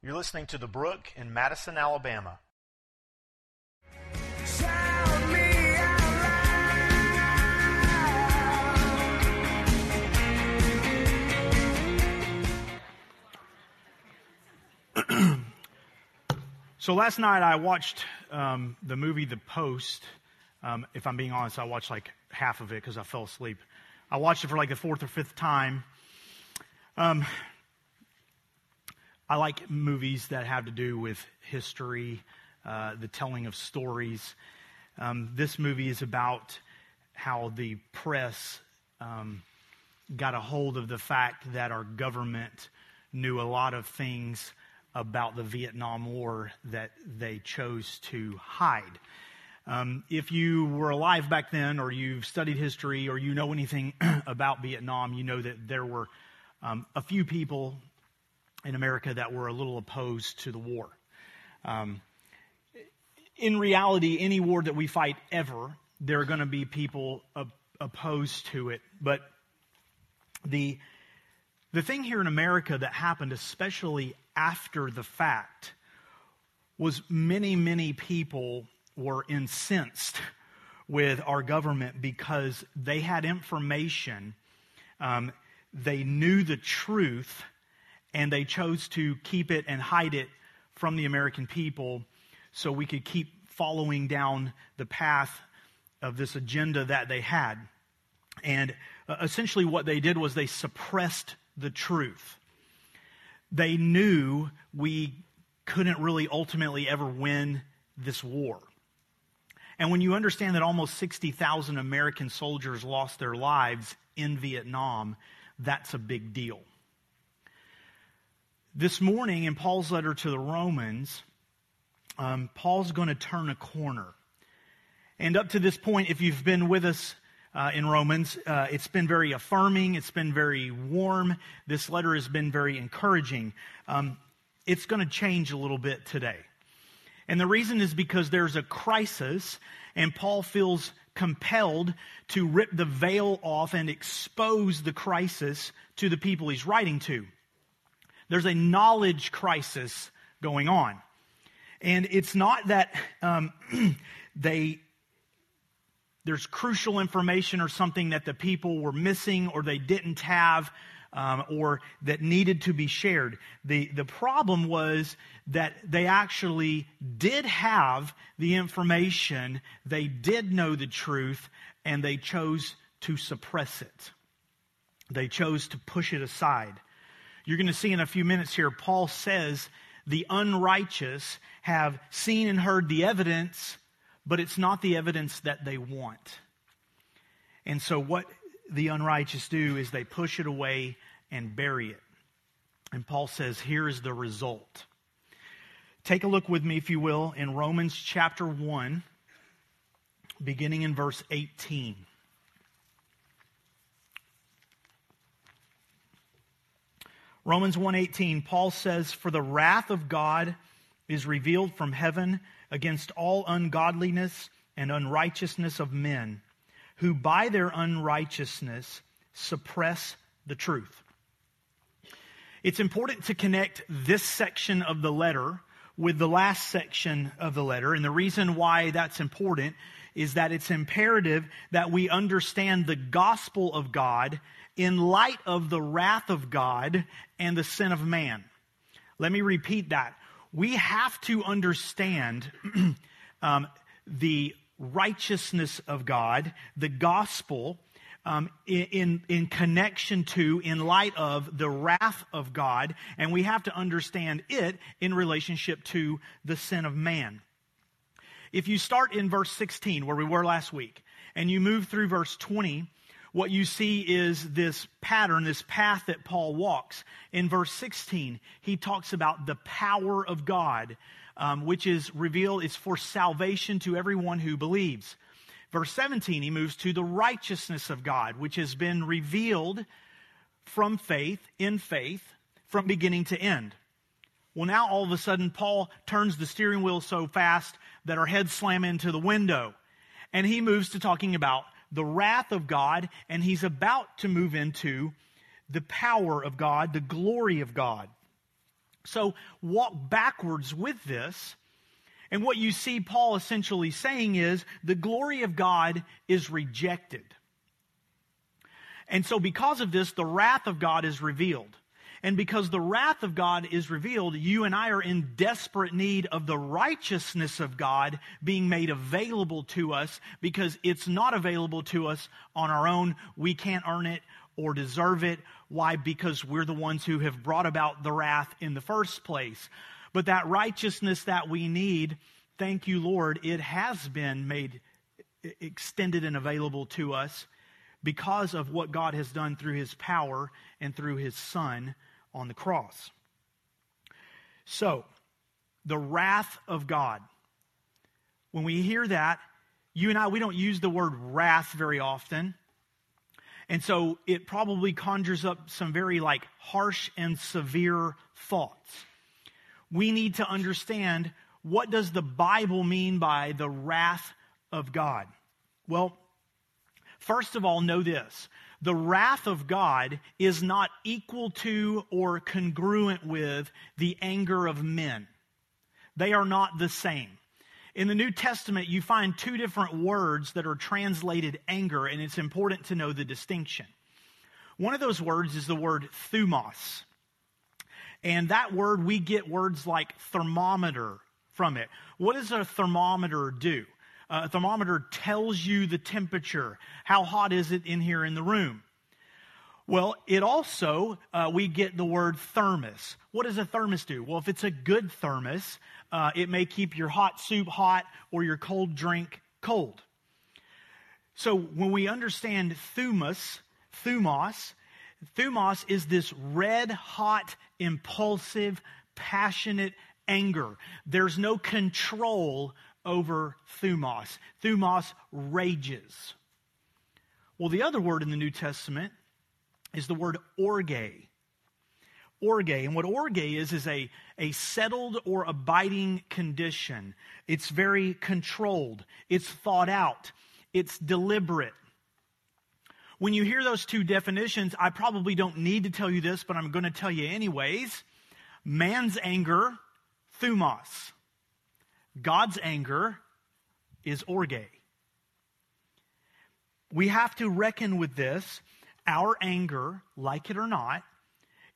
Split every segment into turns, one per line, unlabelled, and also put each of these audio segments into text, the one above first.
You're listening to The Brook in Madison, Alabama.
Shout me out
So last night I watched um, the movie The Post. Um, if I'm being honest, I watched like half of it because I fell asleep. I watched it for like the fourth or fifth time. Um, I like movies that have to do with history, uh, the telling of stories. Um, this movie is about how the press um, got a hold of the fact that our government knew a lot of things about the Vietnam War that they chose to hide. Um, if you were alive back then, or you've studied history, or you know anything about Vietnam, you know that there were um, a few people in America that were a little opposed to the war. Um, in reality, any war that we fight ever, there are going to be people op- opposed to it. But the the thing here in America that happened, especially after the fact, was many, many people were incensed with our government because they had information, um, they knew the truth, and they chose to keep it and hide it from the American people so we could keep following down the path of this agenda that they had. And uh, essentially, what they did was they suppressed the truth. They knew we couldn't really ultimately ever win this war. And when you understand that almost 60,000 American soldiers lost their lives in Vietnam, that's a big deal. This morning in Paul's letter to the Romans, um, Paul's going to turn a corner. And up to this point, if you've been with us uh, in Romans, uh, it's been very affirming, it's been very warm. This letter has been very encouraging. Um, it's going to change a little bit today. And the reason is because there's a crisis, and Paul feels compelled to rip the veil off and expose the crisis to the people he's writing to. There's a knowledge crisis going on. And it's not that um, they there's crucial information or something that the people were missing or they didn't have um, or that needed to be shared. The, the problem was that they actually did have the information, they did know the truth, and they chose to suppress it. They chose to push it aside. You're going to see in a few minutes here, Paul says the unrighteous have seen and heard the evidence, but it's not the evidence that they want. And so, what the unrighteous do is they push it away and bury it. And Paul says, here is the result. Take a look with me, if you will, in Romans chapter 1, beginning in verse 18. Romans 1:18 Paul says for the wrath of God is revealed from heaven against all ungodliness and unrighteousness of men who by their unrighteousness suppress the truth. It's important to connect this section of the letter with the last section of the letter. And the reason why that's important is that it's imperative that we understand the gospel of God in light of the wrath of God and the sin of man. Let me repeat that. We have to understand um, the righteousness of God, the gospel, um, in, in connection to, in light of the wrath of God, and we have to understand it in relationship to the sin of man. If you start in verse 16, where we were last week, and you move through verse 20, what you see is this pattern, this path that Paul walks. In verse 16, he talks about the power of God, um, which is revealed, is for salvation to everyone who believes. Verse 17, he moves to the righteousness of God, which has been revealed from faith, in faith, from beginning to end. Well, now all of a sudden, Paul turns the steering wheel so fast that our heads slam into the window. And he moves to talking about the wrath of God, and he's about to move into the power of God, the glory of God. So walk backwards with this. And what you see Paul essentially saying is the glory of God is rejected. And so, because of this, the wrath of God is revealed. And because the wrath of God is revealed, you and I are in desperate need of the righteousness of God being made available to us because it's not available to us on our own. We can't earn it or deserve it. Why? Because we're the ones who have brought about the wrath in the first place. But that righteousness that we need, thank you, Lord, it has been made extended and available to us because of what God has done through his power and through his son on the cross. So, the wrath of God. When we hear that, you and I, we don't use the word wrath very often. And so it probably conjures up some very like harsh and severe thoughts. We need to understand what does the Bible mean by the wrath of God? Well, first of all, know this. The wrath of God is not equal to or congruent with the anger of men. They are not the same. In the New Testament, you find two different words that are translated anger, and it's important to know the distinction. One of those words is the word thumos. And that word, we get words like thermometer from it. What does a thermometer do? Uh, a thermometer tells you the temperature. How hot is it in here in the room? Well, it also, uh, we get the word thermos. What does a thermos do? Well, if it's a good thermos, uh, it may keep your hot soup hot or your cold drink cold. So when we understand thumos, thumos, thumos is this red hot, impulsive, passionate anger. There's no control over thumos. Thumos rages. Well, the other word in the New Testament is the word orge. Orge. And what orge is, is a, a settled or abiding condition. It's very controlled, it's thought out, it's deliberate. When you hear those two definitions, I probably don't need to tell you this, but I'm going to tell you anyways. Man's anger, thumos. God's anger is orge. We have to reckon with this. Our anger, like it or not,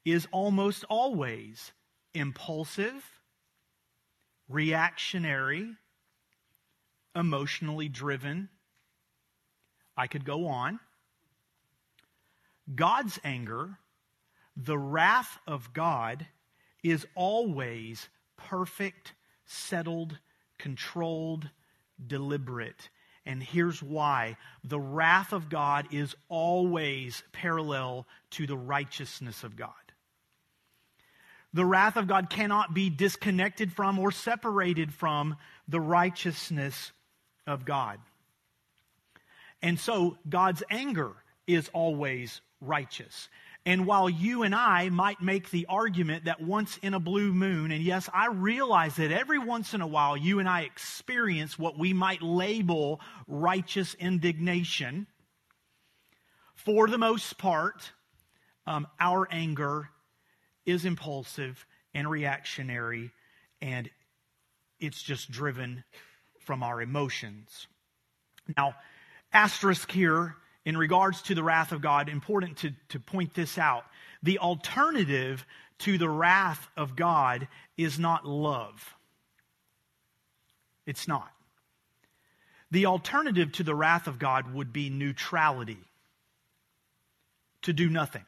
is almost always impulsive, reactionary, emotionally driven. I could go on. God's anger, the wrath of God, is always perfect, settled, controlled, deliberate. And here's why the wrath of God is always parallel to the righteousness of God. The wrath of God cannot be disconnected from or separated from the righteousness of God. And so God's anger is always righteous. And while you and I might make the argument that once in a blue moon, and yes, I realize that every once in a while you and I experience what we might label righteous indignation, for the most part, um, our anger is impulsive and reactionary, and it's just driven from our emotions. Now, asterisk here in regards to the wrath of God, important to, to point this out. The alternative to the wrath of God is not love. It's not. The alternative to the wrath of God would be neutrality, to do nothing.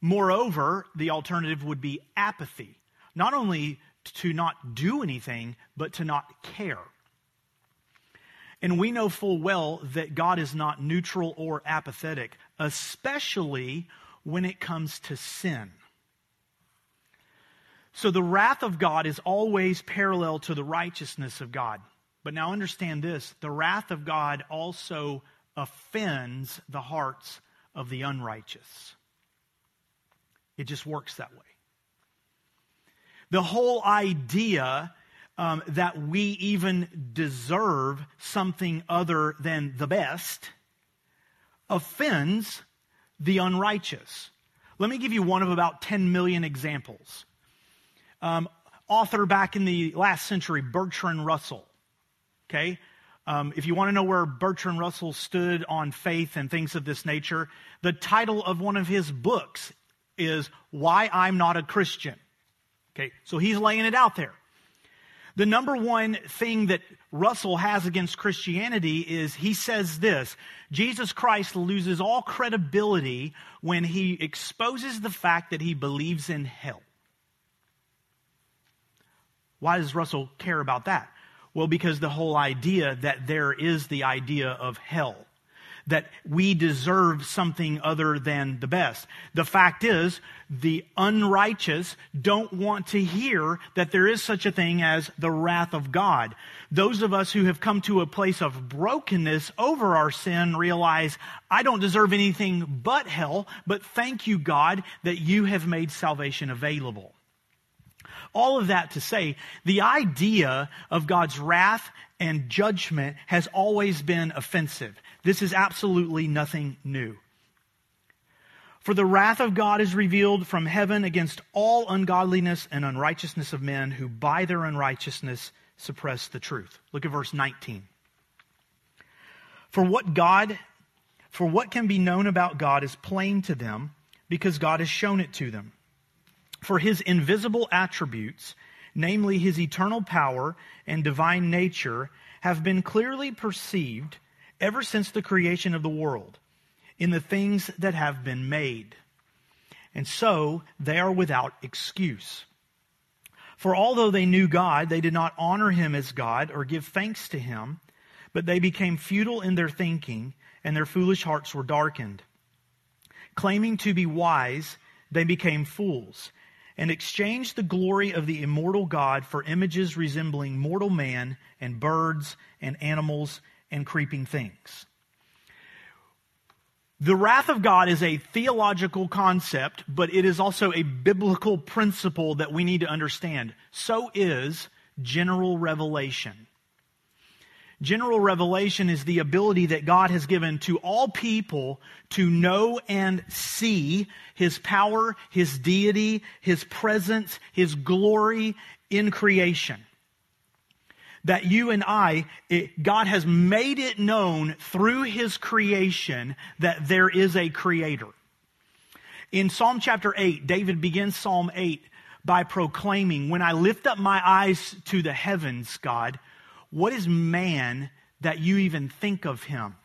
Moreover, the alternative would be apathy, not only to not do anything, but to not care. And we know full well that God is not neutral or apathetic, especially when it comes to sin. So the wrath of God is always parallel to the righteousness of God. But now understand this the wrath of God also offends the hearts of the unrighteous. It just works that way. The whole idea um, that we even deserve something other than the best offends the unrighteous. Let me give you one of about 10 million examples. um, author back in the last century, Bertrand Russell. Okay? Um, if you want to know where Bertrand Russell stood on faith and things of this nature, the title of one of his books is Why I'm Not a Christian. Okay, so he's laying it out there. The number one thing that Russell has against Christianity is he says this Jesus Christ loses all credibility when he exposes the fact that he believes in hell. Why does Russell care about that? Well, because the whole idea that there is the idea of hell, that we deserve something other than the best. The fact is, the unrighteous don't want to hear that there is such a thing as the wrath of God. Those of us who have come to a place of brokenness over our sin realize, I don't deserve anything but hell, but thank you, God, that you have made salvation available. All of that to say, the idea of God's wrath and judgment has always been offensive. This is absolutely nothing new. For the wrath of God is revealed from heaven against all ungodliness and unrighteousness of men who by their unrighteousness suppress the truth. Look at verse 19. For what God, for what can be known about God is plain to them because God has shown it to them. For his invisible attributes, namely his eternal power and divine nature, have been clearly perceived ever since the creation of the world in the things that have been made. And so they are without excuse. For although they knew God, they did not honor him as God or give thanks to him, but they became futile in their thinking, and their foolish hearts were darkened. Claiming to be wise, they became fools and exchanged the glory of the immortal God for images resembling mortal man and birds and animals and creeping things. The wrath of God is a theological concept, but it is also a biblical principle that we need to understand. So is general revelation. General revelation is the ability that God has given to all people to know and see His power, His deity, His presence, His glory in creation. That you and I, it, God has made it known through His creation that there is a Creator. In Psalm chapter 8, David begins Psalm 8 by proclaiming, When I lift up my eyes to the heavens, God, what is man that you even think of him?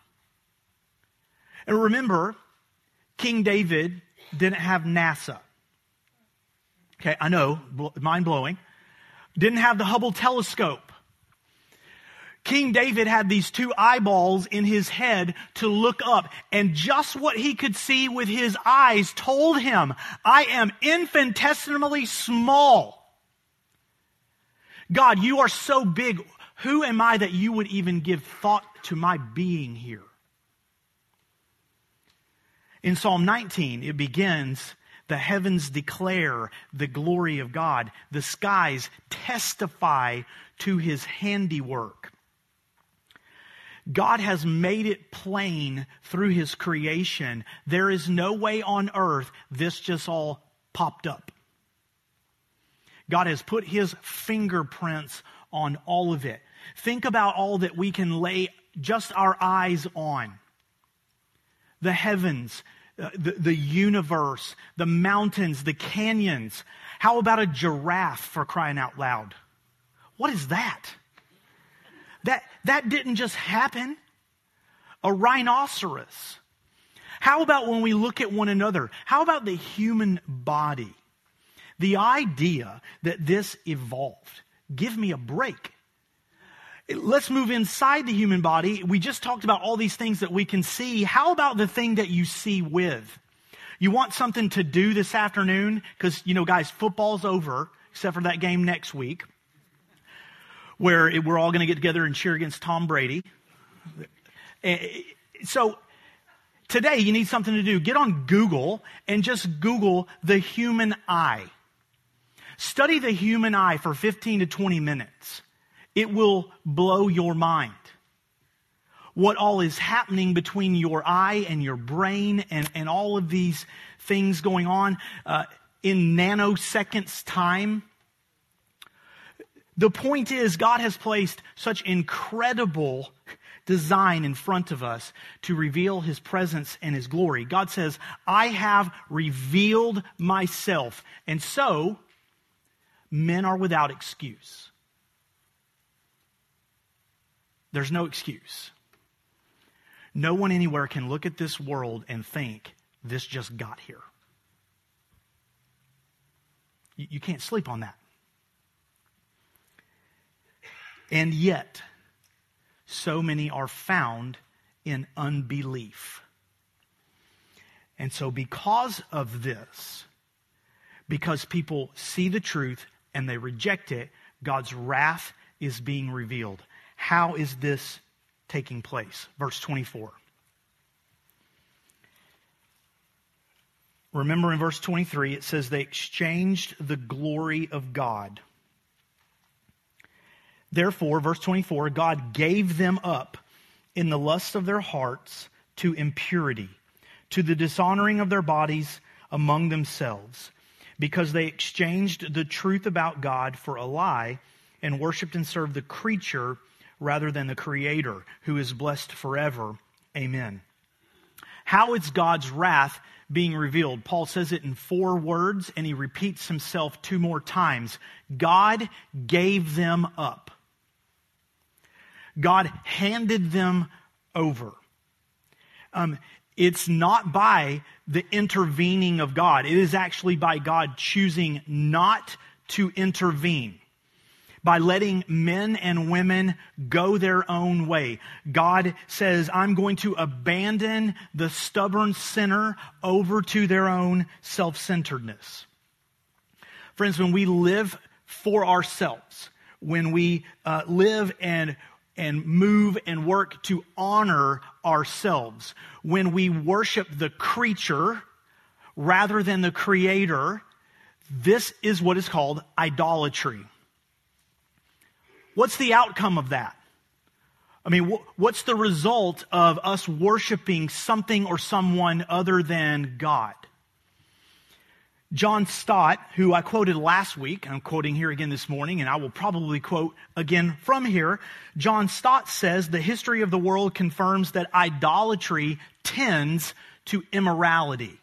And remember, King David didn't have NASA. Okay, I know, mind blowing. Didn't have the Hubble telescope. King David had these two eyeballs in his head to look up, and just what he could see with his eyes told him, I am infinitesimally small. God, you are so big. Who am I that you would even give thought to my being here? In Psalm 19, it begins the heavens declare the glory of God, the skies testify to his handiwork. God has made it plain through his creation. There is no way on earth this just all popped up. God has put his fingerprints on all of it. Think about all that we can lay just our eyes on the heavens, uh, the, the universe, the mountains, the canyons. How about a giraffe for crying out loud? What is that? That, that didn't just happen. A rhinoceros. How about when we look at one another? How about the human body? The idea that this evolved. Give me a break. Let's move inside the human body. We just talked about all these things that we can see. How about the thing that you see with? You want something to do this afternoon? Because, you know, guys, football's over, except for that game next week, where it, we're all going to get together and cheer against Tom Brady. Eh, So, today you need something to do. Get on Google and just Google the human eye. Study the human eye for 15 to 20 minutes. It will blow your mind. What all is happening between your eye and your brain and, and all of these things going on uh, in nanoseconds time. The point is, God has placed such incredible design in front of us to reveal his presence and his glory. God says, I have revealed myself. And so, men are without excuse. There's no excuse. No one anywhere can look at this world and think, this just got here. You, you can't sleep on that. And yet, so many are found in unbelief. And so, because of this, because people see the truth and they reject it, God's wrath is being revealed. How is this taking place? Verse 24. Remember in verse 23, it says they exchanged the glory of God. Therefore, verse 24, God gave them up in the lust of their hearts to impurity, to the dishonoring of their bodies among themselves, because they exchanged the truth about God for a lie and worshiped and served the creature rather than the Creator, who is blessed forever. Amen. How is God's wrath being revealed? Paul says it in four words, and he repeats himself two more times. God gave them up. God handed them over. Um, it's not by the intervening of God. It is actually by God choosing not to intervene by letting men and women go their own way. God says, I'm going to abandon the stubborn sinner over to their own self centeredness. Friends, when we live for ourselves, when we uh, live and and move and work to honor ourselves, when we worship the creature rather than the creator, this is what is called idolatry. What's the outcome of that? I mean, what's the result of us worshiping something or someone other than God? John Stott, who I quoted last week, I'm quoting here again this morning, and I will probably quote again from here. John Stott says the history of the world confirms that idolatry tends to immorality.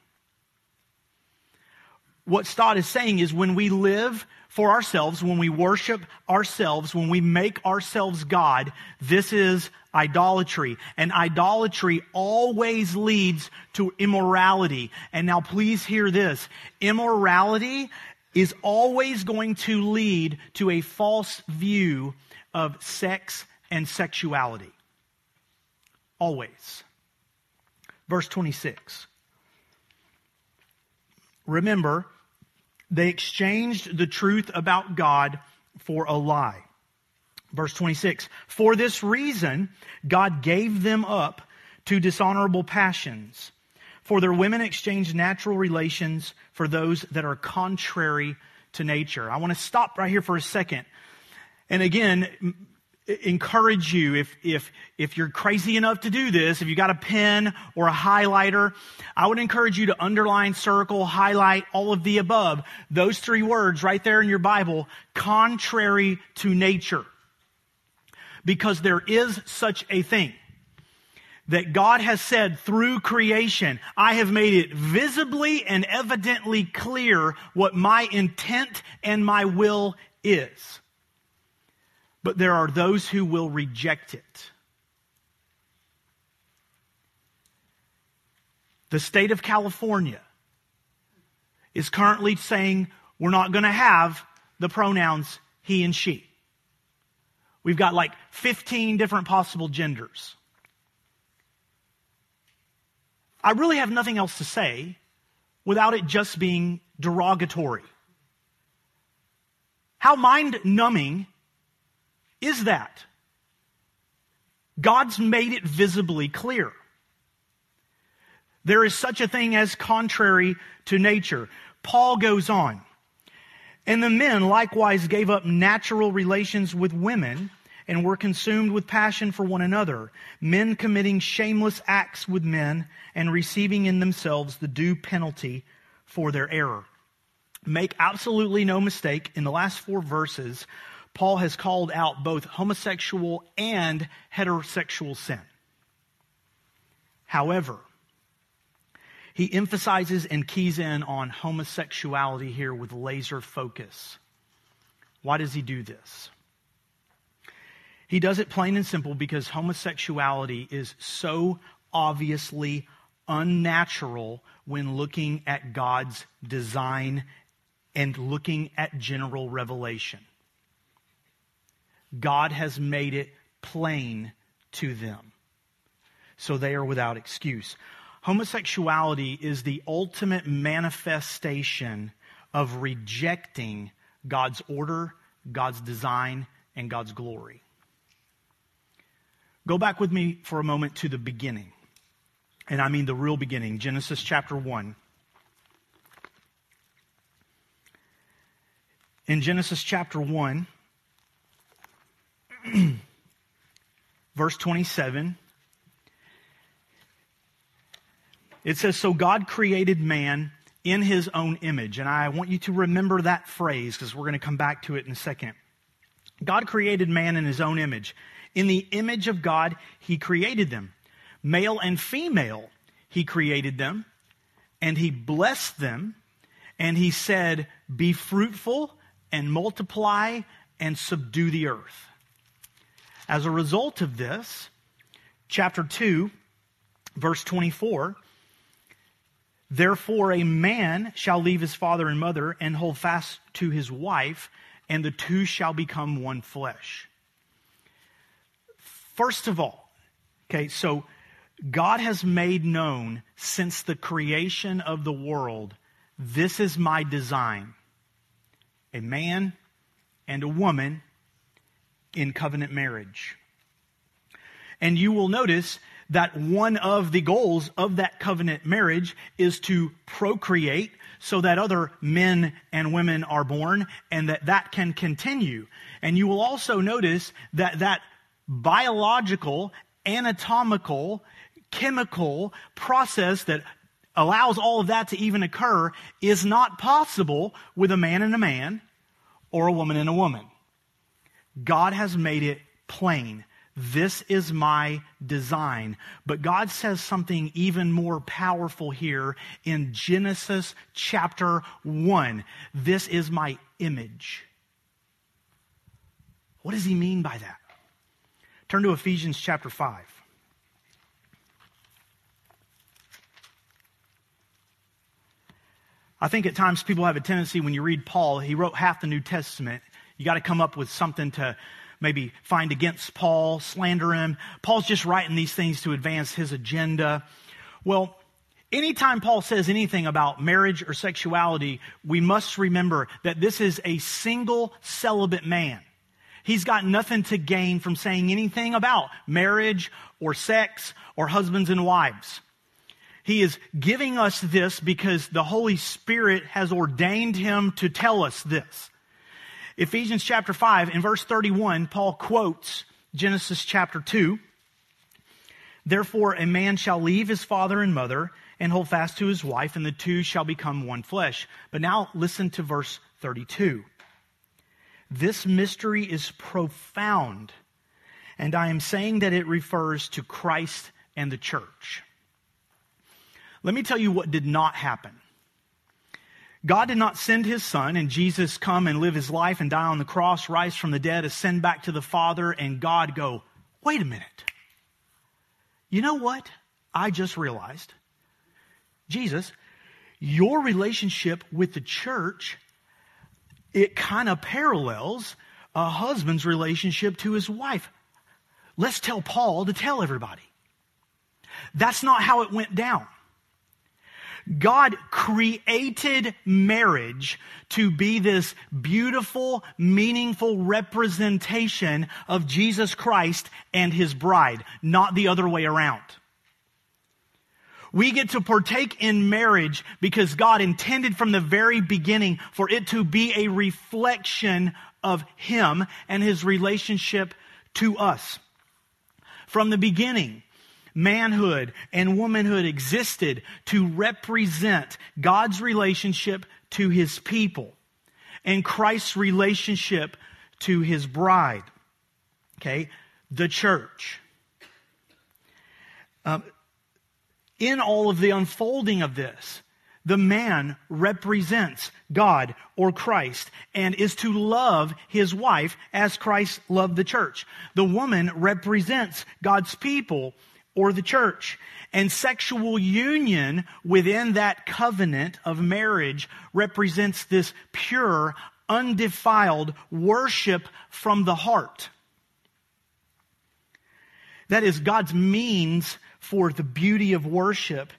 What Stott is saying is when we live for ourselves, when we worship ourselves, when we make ourselves God, this is idolatry. And idolatry always leads to immorality. And now please hear this. Immorality is always going to lead to a false view of sex and sexuality. Always. Verse 26. Remember, they exchanged the truth about God for a lie. Verse 26 For this reason, God gave them up to dishonorable passions. For their women exchanged natural relations for those that are contrary to nature. I want to stop right here for a second. And again, encourage you if, if, if you're crazy enough to do this, if you got a pen or a highlighter, I would encourage you to underline, circle, highlight all of the above. Those three words right there in your Bible, contrary to nature. Because there is such a thing that God has said through creation, I have made it visibly and evidently clear what my intent and my will is but there are those who will reject it. The state of California is currently saying we're not going to have the pronouns he and she. We've got like 15 different possible genders. I really have nothing else to say without it just being derogatory. How mind numbing is that? God's made it visibly clear. There is such a thing as contrary to nature. Paul goes on. And the men likewise gave up natural relations with women and were consumed with passion for one another, men committing shameless acts with men and receiving in themselves the due penalty for their error. Make absolutely no mistake, in the last four verses, Paul has called out both homosexual and heterosexual sin. However, he emphasizes and keys in on homosexuality here with laser focus. Why does he do this? He does it plain and simple because homosexuality is so obviously unnatural when looking at God's design and looking at general revelation. God has made it plain to them. So they are without excuse. Homosexuality is the ultimate manifestation of rejecting God's order, God's design, and God's glory. Go back with me for a moment to the beginning. And I mean the real beginning, Genesis chapter 1. In Genesis chapter 1, verse 27, it says, So God created man in his own image. And I want you to remember that phrase because we're going to come back to it in a second. God created man in his own image. In the image of God, he created them. Male and female, he created them. And he blessed them. And he said, Be fruitful and multiply and subdue the earth. As a result of this, chapter 2, verse 24, Therefore, a man shall leave his father and mother and hold fast to his wife, and the two shall become one flesh. First of all, okay, so God has made known since the creation of the world, this is my design a man and a woman in covenant marriage. And you will notice that one of the goals of that covenant marriage is to procreate so that other men and women are born and that that can continue. And you will also notice that that biological, anatomical, chemical process that allows all of that to even occur is not possible with a man and a man or a woman and a woman. God has made it plain. This is my design. But God says something even more powerful here in Genesis chapter 1. This is my image. What does he mean by that? Turn to Ephesians chapter 5. I think at times people have a tendency when you read Paul, he wrote half the New Testament. You got to come up with something to maybe find against Paul, slander him. Paul's just writing these things to advance his agenda. Well, anytime Paul says anything about marriage or sexuality, we must remember that this is a single celibate man. He's got nothing to gain from saying anything about marriage or sex or husbands and wives. He is giving us this because the Holy Spirit has ordained him to tell us this. Ephesians chapter 5 in verse 31, Paul quotes Genesis chapter 2. Therefore, a man shall leave his father and mother and hold fast to his wife, and the two shall become one flesh. But now listen to verse 32. This mystery is profound, and I am saying that it refers to Christ and the church. Let me tell you what did not happen. God did not send his son and Jesus come and live his life and die on the cross, rise from the dead, ascend back to the Father, and God go, wait a minute. You know what? I just realized. Jesus, your relationship with the church, it kind of parallels a husband's relationship to his wife. Let's tell Paul to tell everybody. That's not how it went down. God created marriage to be this beautiful, meaningful representation of Jesus Christ and his bride, not the other way around. We get to partake in marriage because God intended from the very beginning for it to be a reflection of Him and His relationship to us. From the beginning, manhood and womanhood existed to represent God's relationship to his people and Christ's relationship to his bride. Okay? The church. Um, in all of the unfolding of this, the man represents God or Christ and is to love his wife as Christ loved the church. The woman represents God's people or the church. And sexual union within that covenant of marriage represents this pure, undefiled worship from the heart. That is God's means for the beauty of worship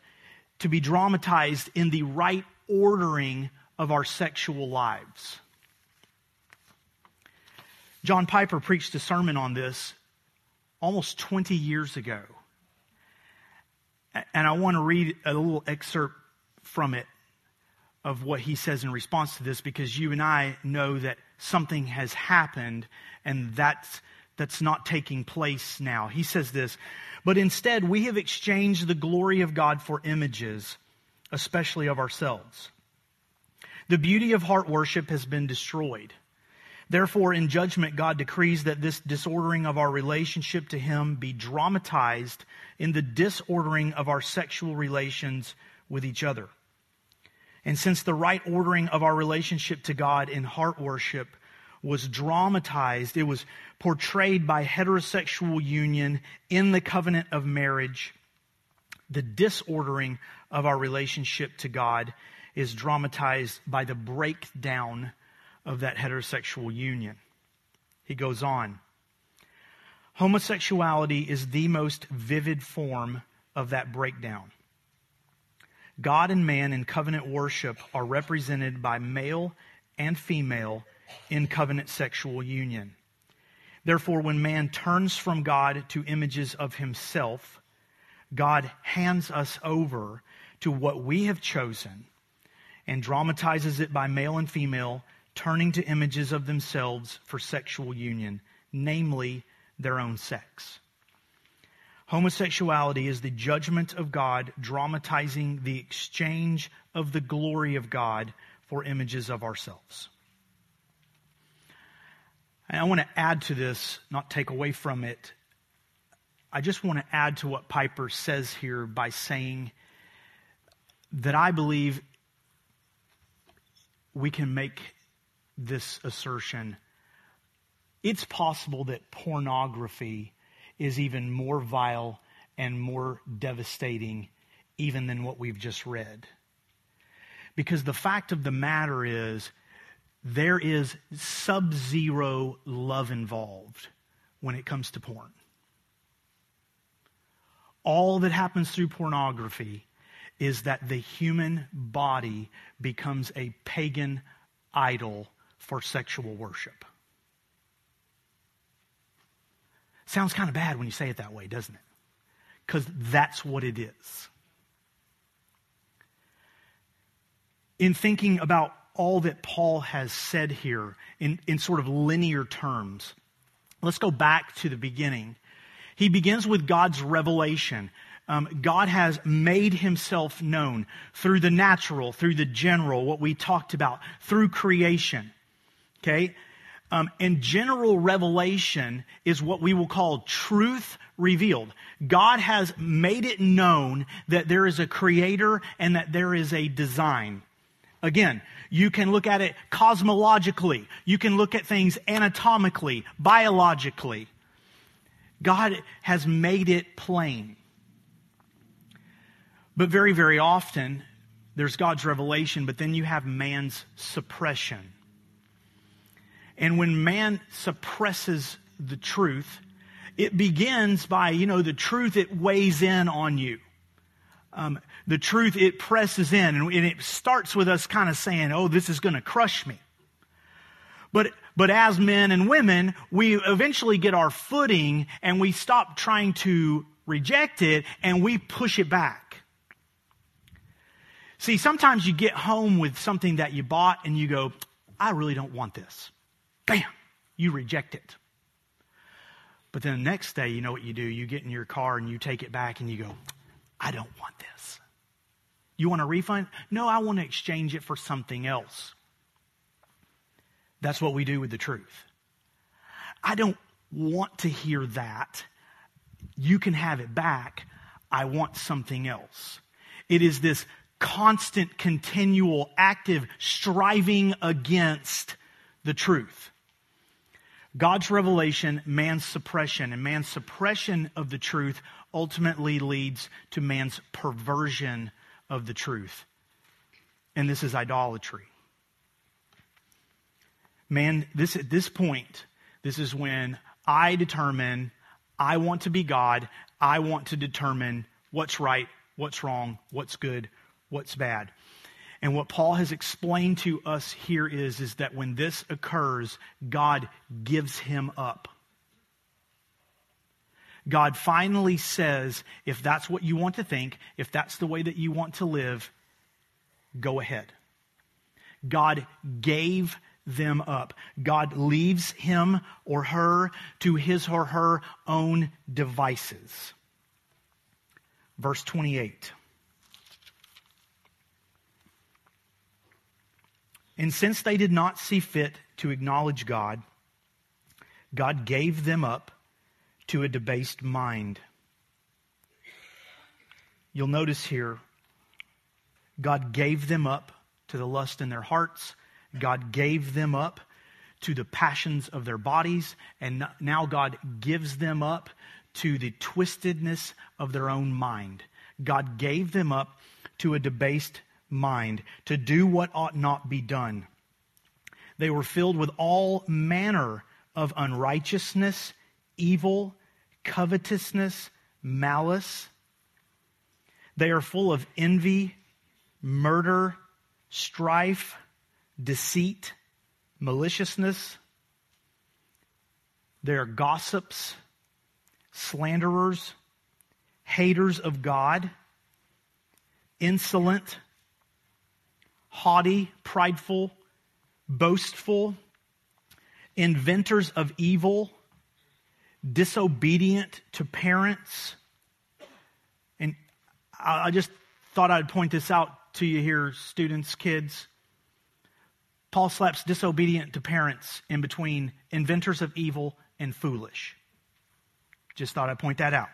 to be dramatized in the right ordering of our sexual lives. John Piper preached a sermon on this almost 20 years ago. And I want to read a little excerpt from it of what he says in response to this because you and I know that something has happened and that's, that's not taking place now. He says this, but instead we have exchanged the glory of God for images, especially of ourselves. The beauty of heart worship has been destroyed. Therefore, in judgment, God decrees that this disordering of our relationship to Him be dramatized in the disordering of our sexual relations with each other. And since the right ordering of our relationship to God in heart worship was dramatized, it was portrayed by heterosexual union in the covenant of marriage, the disordering of our relationship to God is dramatized by the breakdown of that heterosexual union. He goes on. Homosexuality is the most vivid form of that breakdown. God and man in covenant worship are represented by male and female in covenant sexual union. Therefore, when man turns from God to images of himself, God hands us over to what we have chosen and dramatizes it by male and female turning to images of themselves for sexual union, namely their own sex. Homosexuality is the judgment of God, dramatizing the exchange of the glory of God for images of ourselves. And I want to add to this, not take away from it. I just want to add to what Piper says here by saying that I believe we can make this assertion. It's possible that pornography is even more vile and more devastating even than what we've just read. Because the fact of the matter is, there is sub zero love involved when it comes to porn. All that happens through pornography is that the human body becomes a pagan idol for sexual worship. Sounds kind of bad when you say it that way, doesn't it? Because that's what it is. In thinking about all that Paul has said here in, in sort of linear terms, let's go back to the beginning. He begins with God's revelation. Um, God has made himself known through the natural, through the general, what we talked about, through creation. Okay? Um, and general revelation is what we will call truth revealed. God has made it known that there is a creator and that there is a design. Again, you can look at it cosmologically. You can look at things anatomically, biologically. God has made it plain. But very, very often, there's God's revelation, but then you have man's suppression. And when man suppresses the truth, it begins by, you know, the truth, it weighs in on you. Um, the truth, it presses in, and, and it starts with us kind of saying, oh, this is going to crush me. But, but as men and women, we eventually get our footing and we stop trying to reject it and we push it back. See, sometimes you get home with something that you bought and you go, I really don't want this. Bam, you reject it. But then the next day, you know what you do? You get in your car and you take it back and you go, I don't want this. You want a refund? No, I want to exchange it for something else. That's what we do with the truth. I don't want to hear that. You can have it back. I want something else. It is this constant, continual, active striving against the truth. God's revelation, man's suppression, and man's suppression of the truth ultimately leads to man's perversion of the truth. And this is idolatry. Man, this at this point, this is when I determine I want to be God. I want to determine what's right, what's wrong, what's good, what's bad. And what Paul has explained to us here is, is that when this occurs, God gives him up. God finally says, if that's what you want to think, if that's the way that you want to live, go ahead. God gave them up. God leaves him or her to his or her own devices. Verse 28. And since they did not see fit to acknowledge God, God gave them up to a debased mind. You'll notice here, God gave them up to the lust in their hearts. God gave them up to the passions of their bodies. And now God gives them up to the twistedness of their own mind. God gave them up to a debased mind to do what ought not be done. They were filled with all manner of unrighteousness, evil, covetousness, malice. They are full of envy, murder, strife, deceit, maliciousness. They are gossips, slanderers, haters of God, insolent, haughty, prideful, boastful, inventors of evil, disobedient to parents. And I just thought I'd point this out to you here, students, kids. Paul slaps disobedient to parents in between inventors of evil and foolish. Just thought I'd point that out.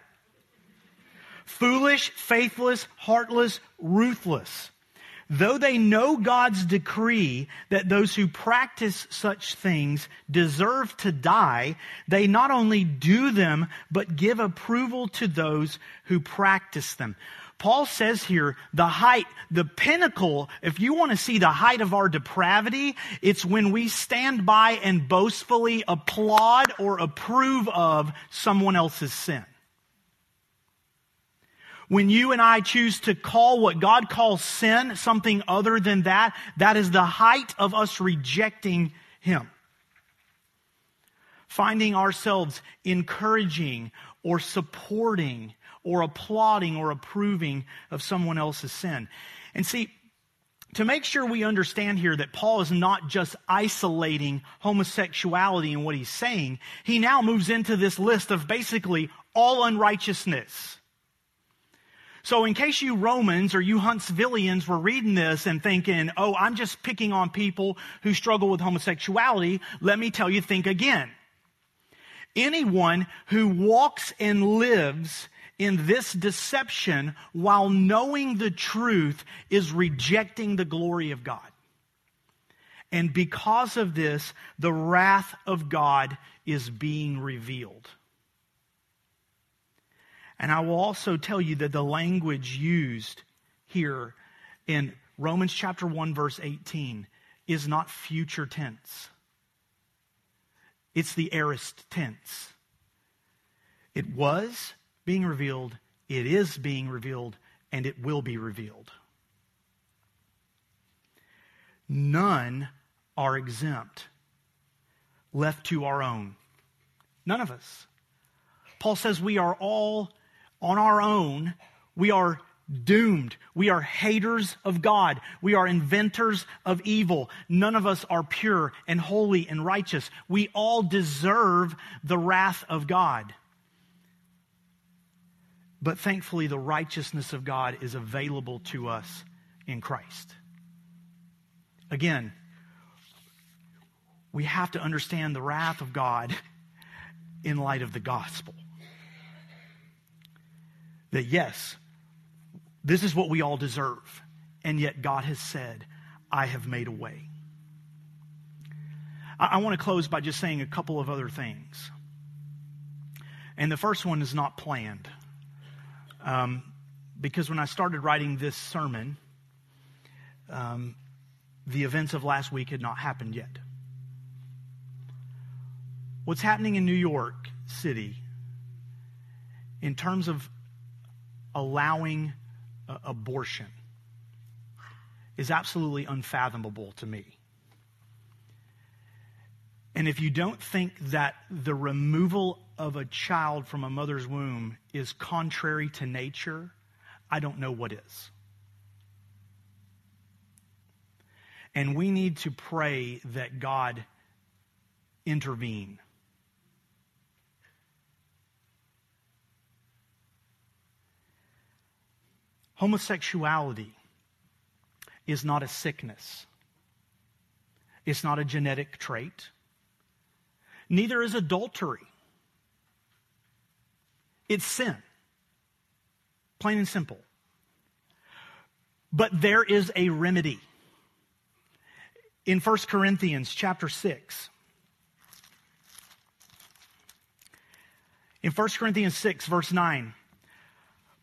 Foolish, faithless, heartless, ruthless. Though they know God's decree that those who practice such things deserve to die, they not only do them, but give approval to those who practice them. Paul says here, the height, the pinnacle, if you want to see the height of our depravity, it's when we stand by and boastfully applaud or approve of someone else's sin. When you and I choose to call what God calls sin something other than that, that is the height of us rejecting Him. Finding ourselves encouraging or supporting or applauding or approving of someone else's sin. And see, to make sure we understand here that Paul is not just isolating homosexuality in what he's saying, he now moves into this list of basically all unrighteousness. So, in case you Romans or you Huntsvillians were reading this and thinking, oh, I'm just picking on people who struggle with homosexuality, let me tell you, think again. Anyone who walks and lives in this deception while knowing the truth is rejecting the glory of God. And because of this, the wrath of God is being revealed. And I will also tell you that the language used here in Romans chapter 1 verse 18 is not future tense. It's the aorist tense. It was being revealed, it is being revealed, and it will be revealed. None are exempt, left to our own. None of us. Paul says we are all on our own, we are doomed. We are haters of God. We are inventors of evil. None of us are pure and holy and righteous. We all deserve the wrath of God. But thankfully, the righteousness of God is available to us in Christ. Again, we have to understand the wrath of God in light of the gospel. That yes, this is what we all deserve, and yet God has said, I have made a way. I, I want to close by just saying a couple of other things. And the first one is not planned. Um, because when I started writing this sermon, um, the events of last week had not happened yet. What's happening in New York City in terms of allowing uh, abortion is absolutely unfathomable to me. And if you don't think that the removal of a child from a mother's womb is contrary to nature, I don't know what is. And we need to pray that God intervene. Homosexuality is not a sickness. It's not a genetic trait. Neither is adultery. It's sin. Plain and simple. But there is a remedy. In 1 Corinthians chapter 6, in 1 Corinthians 6, verse 9,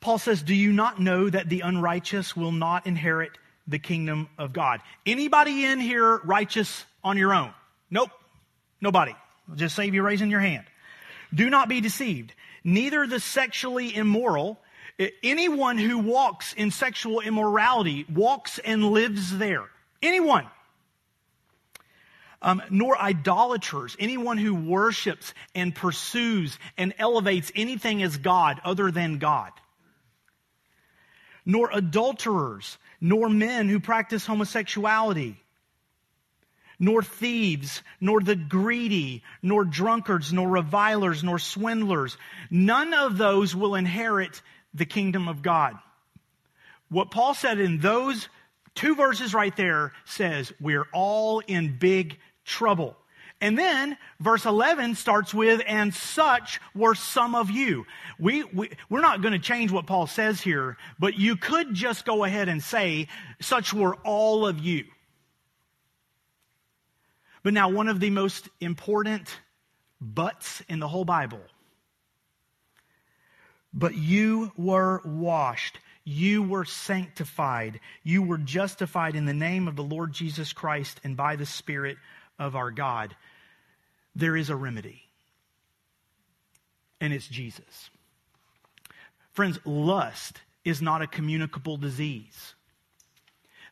Paul says, Do you not know that the unrighteous will not inherit the kingdom of God? Anybody in here righteous on your own? Nope. Nobody. Just save you raising your hand. Do not be deceived. Neither the sexually immoral, anyone who walks in sexual immorality walks and lives there. Anyone. Um, nor idolaters, anyone who worships and pursues and elevates anything as God other than God nor adulterers, nor men who practice homosexuality, nor thieves, nor the greedy, nor drunkards, nor revilers, nor swindlers. None of those will inherit the kingdom of God. What Paul said in those two verses right there says, we're all in big trouble. And then verse 11 starts with, and such were some of you. We, we, we're not going to change what Paul says here, but you could just go ahead and say, such were all of you. But now, one of the most important buts in the whole Bible. But you were washed. You were sanctified. You were justified in the name of the Lord Jesus Christ and by the Spirit of our God there is a remedy, and it's Jesus. Friends, lust is not a communicable disease.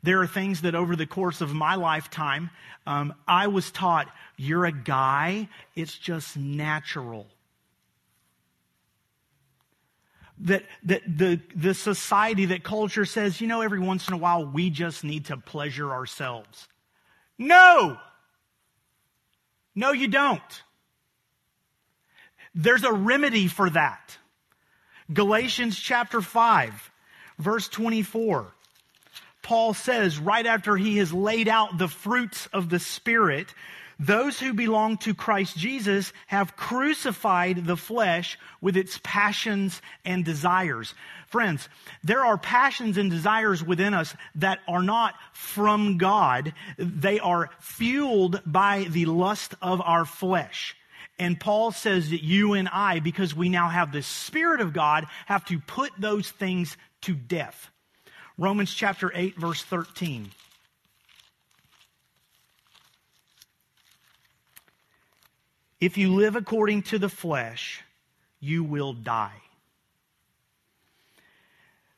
There are things that over the course of my lifetime, um, I was taught you're a guy, it's just natural. That, that the, the society, that culture says, you know, every once in a while we just need to pleasure ourselves. No! No, you don't. There's a remedy for that. Galatians chapter 5, verse 24. Paul says, right after he has laid out the fruits of the Spirit, those who belong to Christ Jesus have crucified the flesh with its passions and desires. Friends, there are passions and desires within us that are not from God. They are fueled by the lust of our flesh. And Paul says that you and I, because we now have the Spirit of God, have to put those things to death. Romans chapter 8, verse 13. If you live according to the flesh, you will die.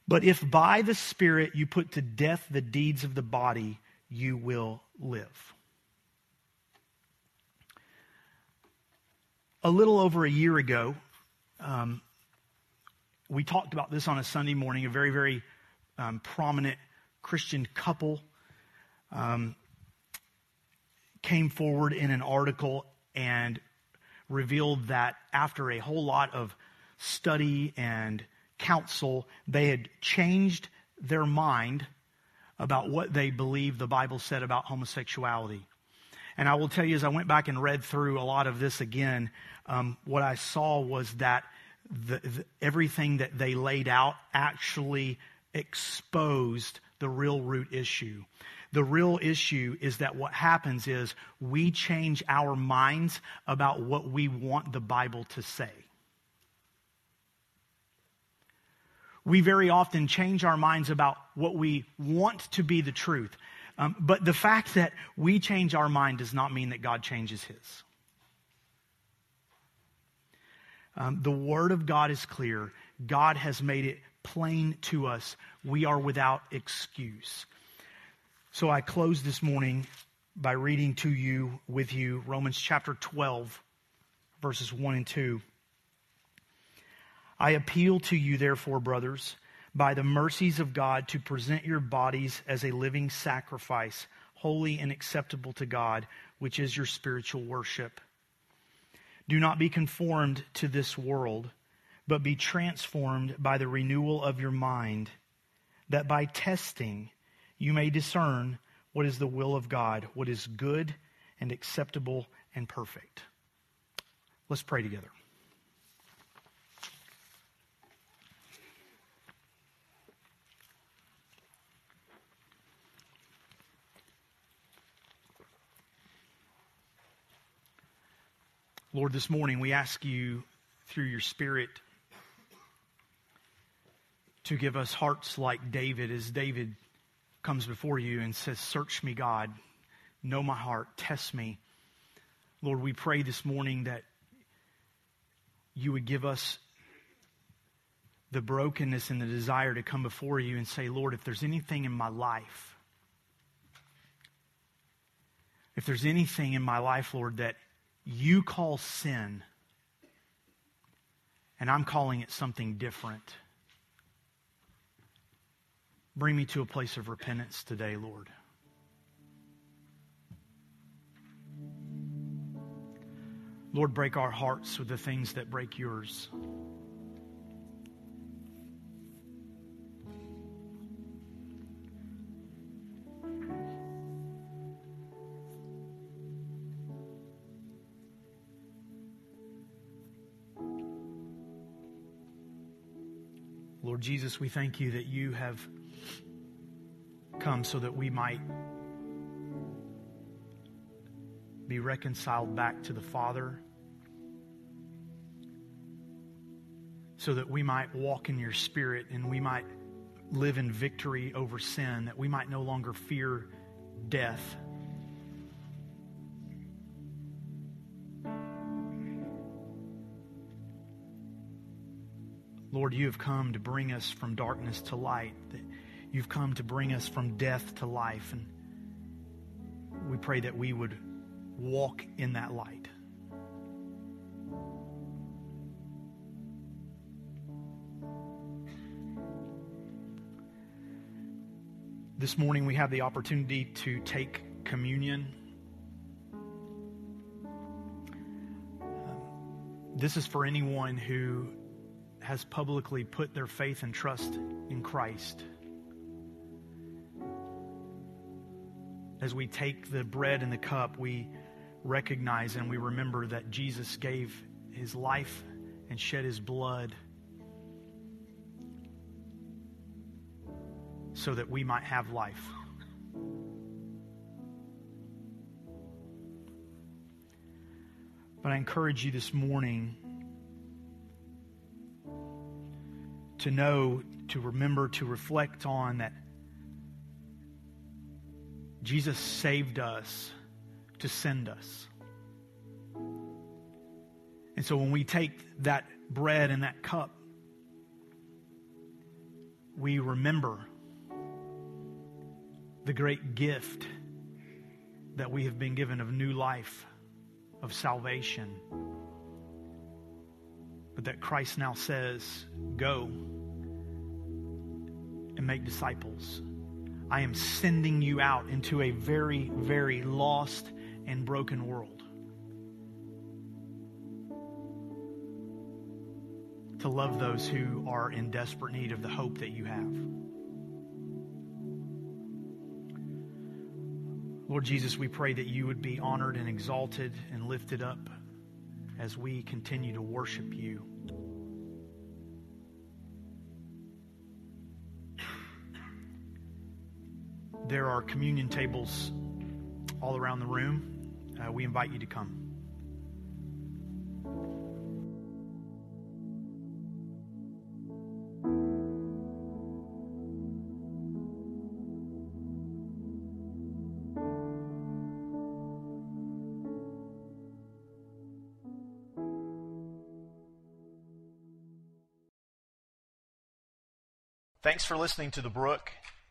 But if by the Spirit you put to death the deeds of the body, you will live. A little over a year ago, um, we talked about this on a Sunday morning. A very, very um, prominent Christian couple um, came forward in an article and revealed that after a whole lot of study and counsel, they had changed their mind about what they believed the Bible said about homosexuality. And I will tell you, as I went back and read through a lot of this again, um, what I saw was that the, the, everything that they laid out actually exposed the real root issue. The real issue is that what happens is we change our minds about what we want the Bible to say. We very often change our minds about what we want to be the truth. Um, but the fact that we change our mind does not mean that God changes his. Um, the Word of God is clear. God has made it plain to us. We are without excuse. So I close this morning by reading to you, with you, Romans chapter 12, verses 1 and 2. I appeal to you, therefore, brothers, by the mercies of God, to present your bodies as a living sacrifice, holy and acceptable to God, which is your spiritual worship. Do not be conformed to this world, but be transformed by the renewal of your mind, that by testing you may discern what is the will of God, what is good and acceptable and perfect. Let's pray together. Lord, this morning we ask you through your Spirit to give us hearts like David, as David comes before you and says, Search me, God, know my heart, test me. Lord, we pray this morning that you would give us the brokenness and the desire to come before you and say, Lord, if there's anything in my life, if there's anything in my life, Lord, that you call sin, and I'm calling it something different. Bring me to a place of repentance today, Lord. Lord, break our hearts with the things that break yours. Lord Jesus, we thank you that you have come so that we might be reconciled back to the Father, so that we might walk in your Spirit and we might live in victory over sin, that we might no longer fear death. Lord, you have come to bring us from darkness to light. You've come to bring us from death to life. And we pray that we would walk in that light. This morning we have the opportunity to take communion. Um, this is for anyone who has publicly put their faith and trust in Christ. As we take the bread and the cup, we recognize and we remember that Jesus gave his life and shed his blood so that we might have life. But I encourage you this morning to know, to remember, to reflect on that Jesus saved us to send us. And so when we take that bread and that cup, we remember the great gift that we have been given of new life, of salvation. But that Christ now says, Go and make disciples. I am sending you out into a very, very lost and broken world. To love those who are in desperate need of the hope that you have. Lord Jesus, we pray that you would be honored and exalted and lifted up as we continue to worship you. There are communion tables all around the room. Uh, we invite you to come.
Thanks for listening to The Brook.